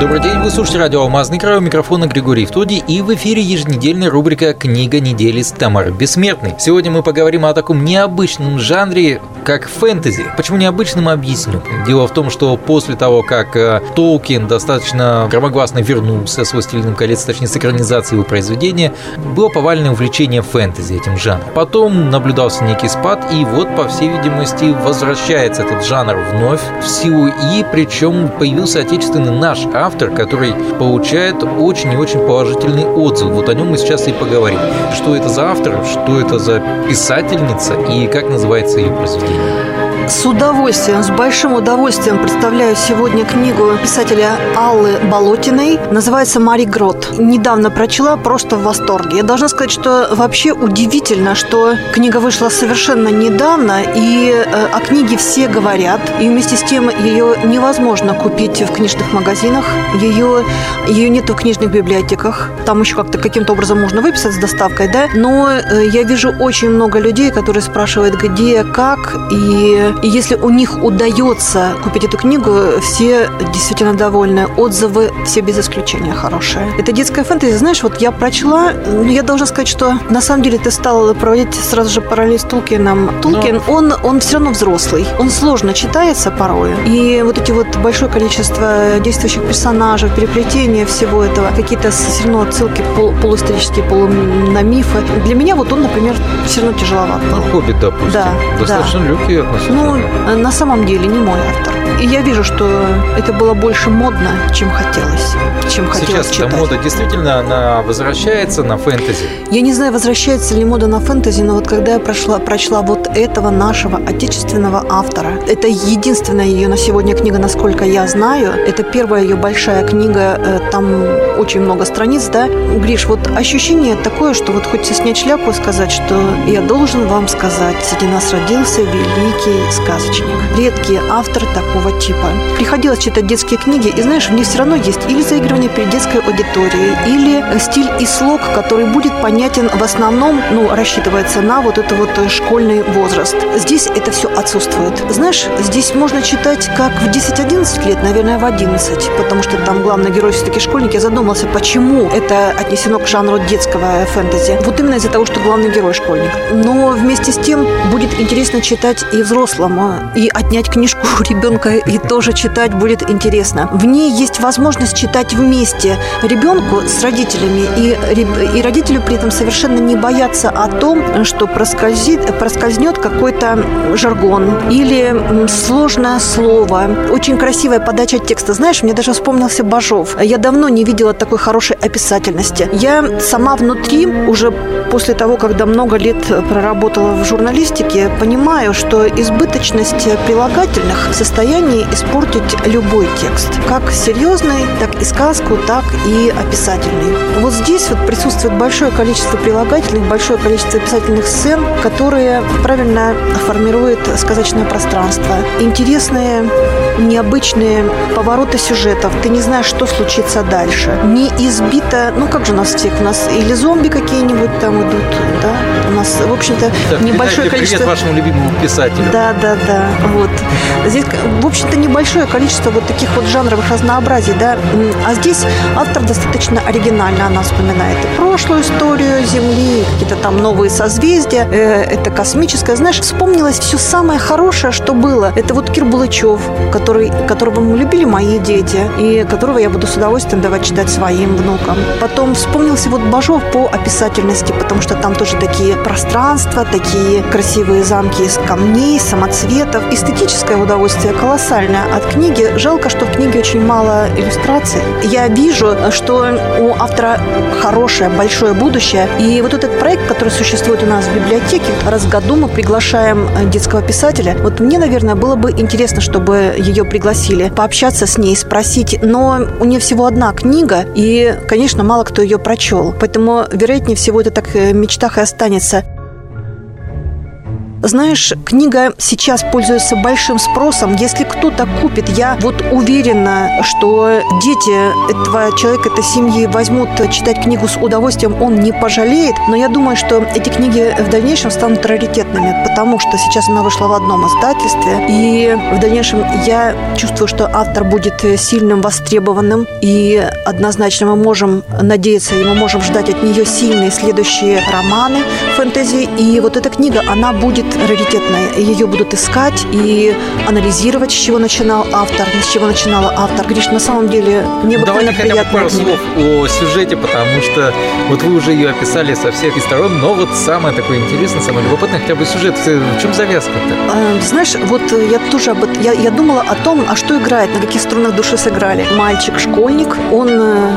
Добрый день, вы слушаете радио «Алмазный край», у микрофона Григорий Втоди и в эфире еженедельная рубрика «Книга недели» с Тамарой Бессмертной. Сегодня мы поговорим о таком необычном жанре, как фэнтези. Почему необычным, объясню. Дело в том, что после того, как э, Толкин достаточно громогласно вернулся с «Властелином колец», точнее, с экранизацией его произведения, было повальное увлечение фэнтези этим жанром. Потом наблюдался некий спад, и вот, по всей видимости, возвращается этот жанр вновь в силу, и причем появился отечественный наш автор, автор, который получает очень и очень положительный отзыв. Вот о нем мы сейчас и поговорим. Что это за автор, что это за писательница и как называется ее произведение. С удовольствием, с большим удовольствием представляю сегодня книгу писателя Аллы Болотиной. Называется «Мари Грот». Недавно прочла, просто в восторге. Я должна сказать, что вообще удивительно, что книга вышла совершенно недавно, и э, о книге все говорят. И вместе с тем ее невозможно купить в книжных магазинах. Ее, ее нет в книжных библиотеках. Там еще как-то каким-то образом можно выписать с доставкой, да. Но э, я вижу очень много людей, которые спрашивают, где, как. И и если у них удается купить эту книгу, все действительно довольны. Отзывы все без исключения хорошие. Это детская фэнтези. Знаешь, вот я прочла, ну, я должна сказать, что на самом деле ты стала проводить сразу же параллель с Тулкином. Тулкин, Но... он, он все равно взрослый. Он сложно читается порой. И вот эти вот большое количество действующих персонажей, переплетения всего этого, какие-то все равно отсылки пол, полуисторические, полу на мифы. Для меня вот он, например, все равно тяжеловат. Ну, «Хоббит», допустим. Да, Достаточно да. легкий относительно. Ну, ну, на самом деле не мой автор. И я вижу, что это было больше модно, чем хотелось. Чем хотелось Сейчас читать. мода действительно она возвращается на фэнтези? Я не знаю, возвращается ли мода на фэнтези, но вот когда я прошла, прочла вот этого нашего отечественного автора, это единственная ее на сегодня книга, насколько я знаю. Это первая ее большая книга, э, там очень много страниц, да. Гриш, вот ощущение такое, что вот хочется снять шляпу и сказать, что я должен вам сказать, среди нас родился великий сказочник. Редкий автор такого типа. Приходилось читать детские книги, и знаешь, в них все равно есть или заигрывание перед детской аудиторией, или стиль и слог, который будет понятен в основном, ну, рассчитывается на вот это вот школьный возраст. Здесь это все отсутствует. Знаешь, здесь можно читать как в 10-11 лет, наверное, в 11, потому что там главный герой все-таки школьник. Я задумался, почему это отнесено к жанру детского фэнтези. Вот именно из-за того, что главный герой школьник. Но вместе с тем будет интересно читать и взрослым взрослому и отнять книжку у ребенка и тоже читать будет интересно. В ней есть возможность читать вместе ребенку с родителями, и, и родителю при этом совершенно не бояться о том, что проскользит, проскользнет какой-то жаргон или сложное слово. Очень красивая подача текста. Знаешь, мне даже вспомнился Бажов. Я давно не видела такой хорошей описательности. Я сама внутри, уже после того, когда много лет проработала в журналистике, понимаю, что избыток избыточность прилагательных в состоянии испортить любой текст. Как серьезный, так и сказку, так и описательный. Вот здесь вот присутствует большое количество прилагательных, большое количество описательных сцен, которые правильно формируют сказочное пространство. Интересные необычные повороты сюжетов. Ты не знаешь, что случится дальше. Не избито, ну как же у нас всех, у нас или зомби какие-нибудь там идут, да? У нас, в общем-то, небольшое количество... Привет вашему любимому писателю. Да, да, да. Вот. Здесь, в общем-то, небольшое количество вот таких вот жанровых разнообразий, да. А здесь автор достаточно оригинально. Она вспоминает и прошлую историю Земли, какие-то там новые созвездия. Э, это космическое. Знаешь, вспомнилось все самое хорошее, что было. Это вот Кир Булычев, который, которого мы любили мои дети, и которого я буду с удовольствием давать читать своим внукам. Потом вспомнился вот Бажов по описательности, потому что там тоже такие пространства, такие красивые замки из камней, самоцветов. Эстетическое удовольствие колоссальное от книги. Жалко, что в книге очень мало иллюстраций. Я вижу, что у автора хорошее, большое будущее. И вот этот проект, который существует у нас в библиотеке, раз в году мы приглашаем детского писателя. Вот мне, наверное, было бы интересно, чтобы ее пригласили, пообщаться с ней, спросить. Но у нее всего одна книга, и, конечно, мало кто ее прочел. Поэтому, вероятнее всего, это так в мечтах и останется. Знаешь, книга сейчас пользуется большим спросом. Если кто-то купит, я вот уверена, что дети этого человека, этой семьи возьмут читать книгу с удовольствием, он не пожалеет. Но я думаю, что эти книги в дальнейшем станут раритетными, потому что сейчас она вышла в одном издательстве. И в дальнейшем я чувствую, что автор будет сильным, востребованным. И однозначно мы можем надеяться, и мы можем ждать от нее сильные следующие романы фэнтези. И вот эта книга, она будет раритетная. Ее будут искать и анализировать, с чего начинал автор, с чего начинала автор. Гриш, на самом деле, мне Давайте хотя бы пару книга. слов о сюжете, потому что вот вы уже ее описали со всех сторон, но вот самое такое интересное, самое любопытное, хотя бы сюжет, в чем завязка-то? А, знаешь, вот я тоже об этом, я, я думала о том, а что играет, на каких струнах души сыграли. Мальчик-школьник, он э,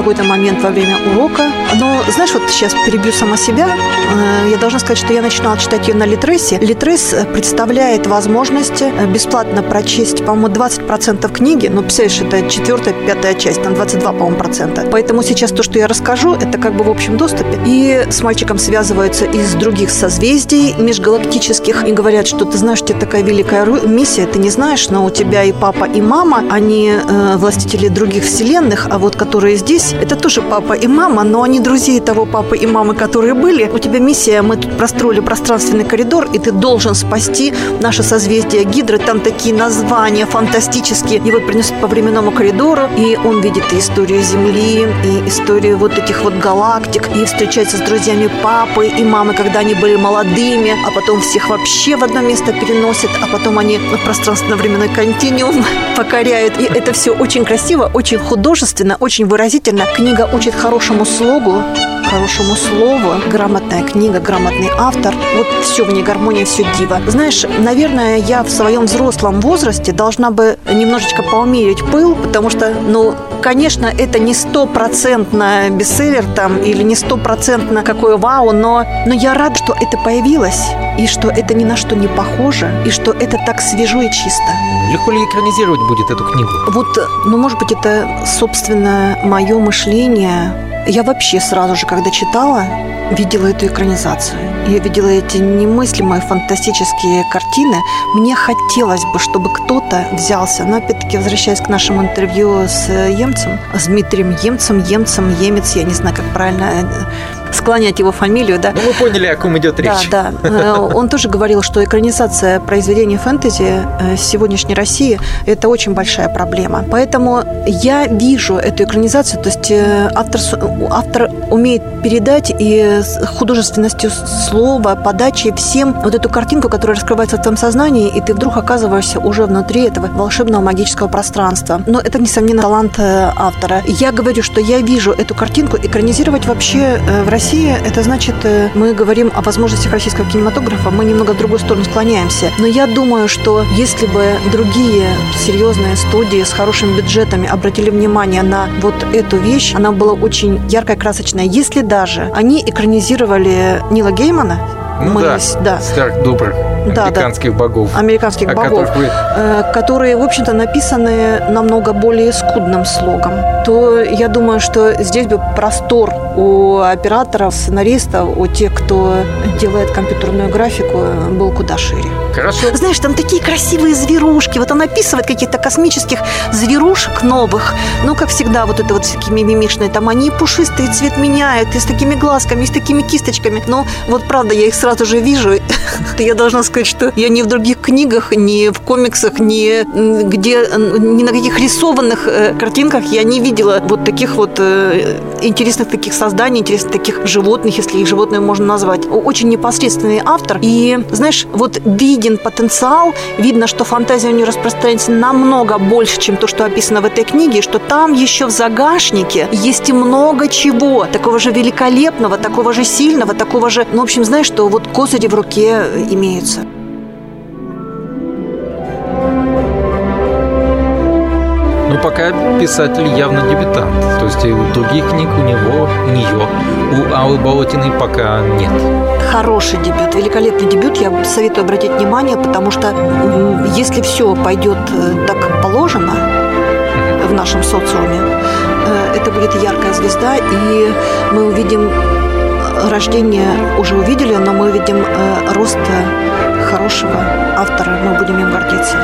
какой-то момент во время урока. Но, знаешь, вот сейчас перебью сама себя. Э, я должна сказать, что я начинала читать ее на Литресе. Литрес э, представляет возможность э, бесплатно прочесть, по-моему, 20% книги. Ну, представляешь, это четвертая, пятая часть, там 22, по-моему, процента. Поэтому сейчас то, что я расскажу, это как бы в общем доступе. И с мальчиком связываются из других созвездий межгалактических и говорят, что ты знаешь, у тебя такая великая миссия, ты не знаешь, но у тебя и папа, и мама, они э, властители других вселенных, а вот которые здесь здесь это тоже папа и мама, но они друзей того папы и мамы, которые были. У тебя миссия, мы тут простроили пространственный коридор, и ты должен спасти наше созвездие Гидры. Там такие названия фантастические. Его принесут по временному коридору, и он видит и историю Земли, и историю вот этих вот галактик, и встречается с друзьями папы и мамы, когда они были молодыми, а потом всех вообще в одно место переносят, а потом они пространственно-временной континуум покоряют. И это все очень красиво, очень художественно, очень выразительно действительно, книга учит хорошему слогу, хорошему слову. Грамотная книга, грамотный автор. Вот все в ней гармония, все диво. Знаешь, наверное, я в своем взрослом возрасте должна бы немножечко поумерить пыл, потому что, ну, конечно, это не стопроцентно бестселлер там или не стопроцентно какое вау, но, но я рада, что это появилось, и что это ни на что не похоже, и что это так свежо и чисто. Легко ли экранизировать будет эту книгу? Вот, ну, может быть, это, собственно, мое мышление я вообще сразу же, когда читала, видела эту экранизацию. Я видела эти немыслимые фантастические картины. Мне хотелось бы, чтобы кто-то взялся, но опять-таки возвращаясь к нашему интервью с Емцем, с Дмитрием Емцем, Емцем, Емец, я не знаю, как правильно склонять его фамилию, да. Ну, мы поняли, о ком идет речь. Да, да. Э, он тоже говорил, что экранизация произведений фэнтези э, сегодняшней России – это очень большая проблема. Поэтому я вижу эту экранизацию, то есть э, автор, автор умеет передать и художественностью слова, подачи всем вот эту картинку, которая раскрывается в твоем сознании, и ты вдруг оказываешься уже внутри этого волшебного магического пространства. Но это, несомненно, талант автора. Я говорю, что я вижу эту картинку, экранизировать вообще в России это значит, э, мы говорим о возможностях российского кинематографа, мы немного в другую сторону склоняемся. Но я думаю, что если бы другие серьезные студии с хорошими бюджетами обратили внимание на вот эту вещь, она была очень яркая, красочная. Если даже они экранизировали Нила Геймана, ну мы, да, да. старых добрых да, американских да. богов. Американских богов, вы... Э, которые, в общем-то, написаны намного более скудным слогом. То я думаю, что здесь бы простор у операторов, сценаристов, у тех, кто делает компьютерную графику, был куда шире. Хорошо. Знаешь, там такие красивые зверушки. Вот он описывает каких-то космических зверушек новых. Ну, как всегда, вот это вот всякие мимимишные. Там они пушистые, цвет меняют, и с такими глазками, и с такими кисточками. Но вот правда, я их сразу же вижу. Я должна сказать, что я ни в других книгах, ни в комиксах, ни где, ни на каких рисованных э, картинках я не видела вот таких вот э, интересных таких созданий, интересных таких животных, если их животные можно назвать. Очень непосредственный автор. И, знаешь, вот виден потенциал, видно, что фантазия у нее распространяется намного больше, чем то, что описано в этой книге, что там еще в загашнике есть и много чего, такого же великолепного, такого же сильного, такого же, ну, в общем, знаешь, что вот козыри в руке имеются. Но ну, пока писатель явно дебютант. То есть и у других книг у него, у нее, у Аллы Болотиной пока нет. Хороший дебют, великолепный дебют. Я советую обратить внимание, потому что если все пойдет э, так положено в нашем социуме, э, это будет яркая звезда, и мы увидим рождения уже увидели, но мы видим э, рост хорошего автора, мы будем им гордиться.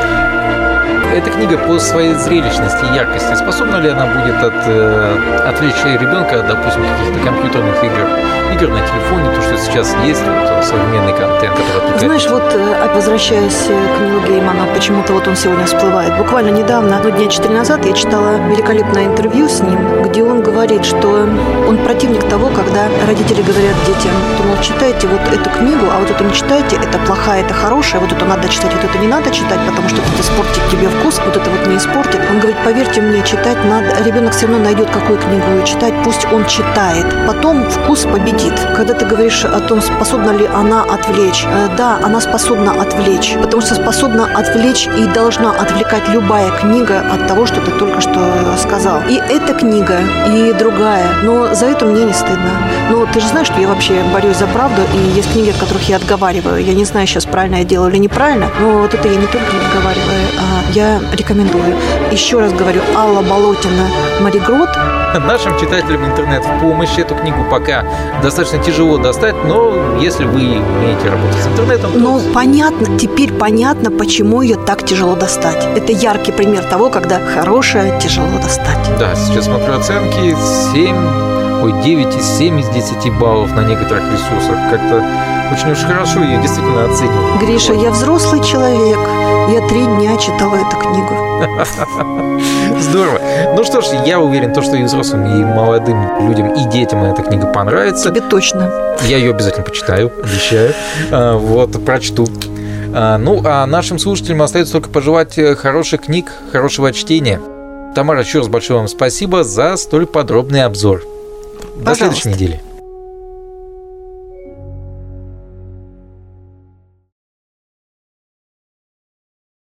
Эта книга по своей зрелищности и яркости, способна ли она будет от, э, отвлечь ребенка от, допустим, каких-то компьютерных игр, игр на телефоне, то, сейчас есть, вот, современный контент, который? Знаешь, вот э, возвращаясь к Нилу Гейману, почему-то вот он сегодня всплывает. Буквально недавно, ну, дня четыре назад, я читала великолепное интервью с ним, где он говорит, что он противник того, когда родители говорят детям, то, мол, читайте вот эту книгу, а вот эту не читайте, это плохая, это хорошая, вот эту надо читать, вот это не надо читать, потому что это испортит тебе вкус, вот это вот не испортит. Он говорит, поверьте мне, читать надо, ребенок все равно найдет какую книгу читать, пусть он читает. Потом вкус победит. Когда ты говоришь о том, способна ли она отвлечь, э, да, она способна отвлечь, потому что способна отвлечь и должна отвлекать любая книга от того, что ты только что сказал. И эта книга, и другая, но за это мне не стыдно. Но ты же знаешь, что я вообще борюсь за правду, и есть книги, от которых я отговариваю. Я не знаю сейчас, правильно я делаю или неправильно, но вот это я не только отговариваю, а я рекомендую. Еще раз говорю, Алла Болотина «Маригрот». Нашим читателям интернет в помощь. Эту книгу пока достаточно тяжело достать, но если вы умеете работать с интернетом, то... Ну, понятно, теперь понятно, почему ее так тяжело достать. Это яркий пример того, когда хорошее тяжело достать. Да, сейчас смотрю оценки 7, ой, 9,7 из 10 баллов на некоторых ресурсах. Как-то очень уж хорошо ее действительно оценивают. Гриша, я взрослый человек. Я три дня читала эту книгу. Здорово. Ну что ж, я уверен, то, что и взрослым, и молодым людям, и детям эта книга понравится. Тебе точно. Я ее обязательно почитаю, обещаю. А, вот, прочту. А, ну, а нашим слушателям остается только пожелать э, хороших книг, хорошего чтения. Тамара, еще раз большое вам спасибо за столь подробный обзор. До Пожалуйста. следующей недели.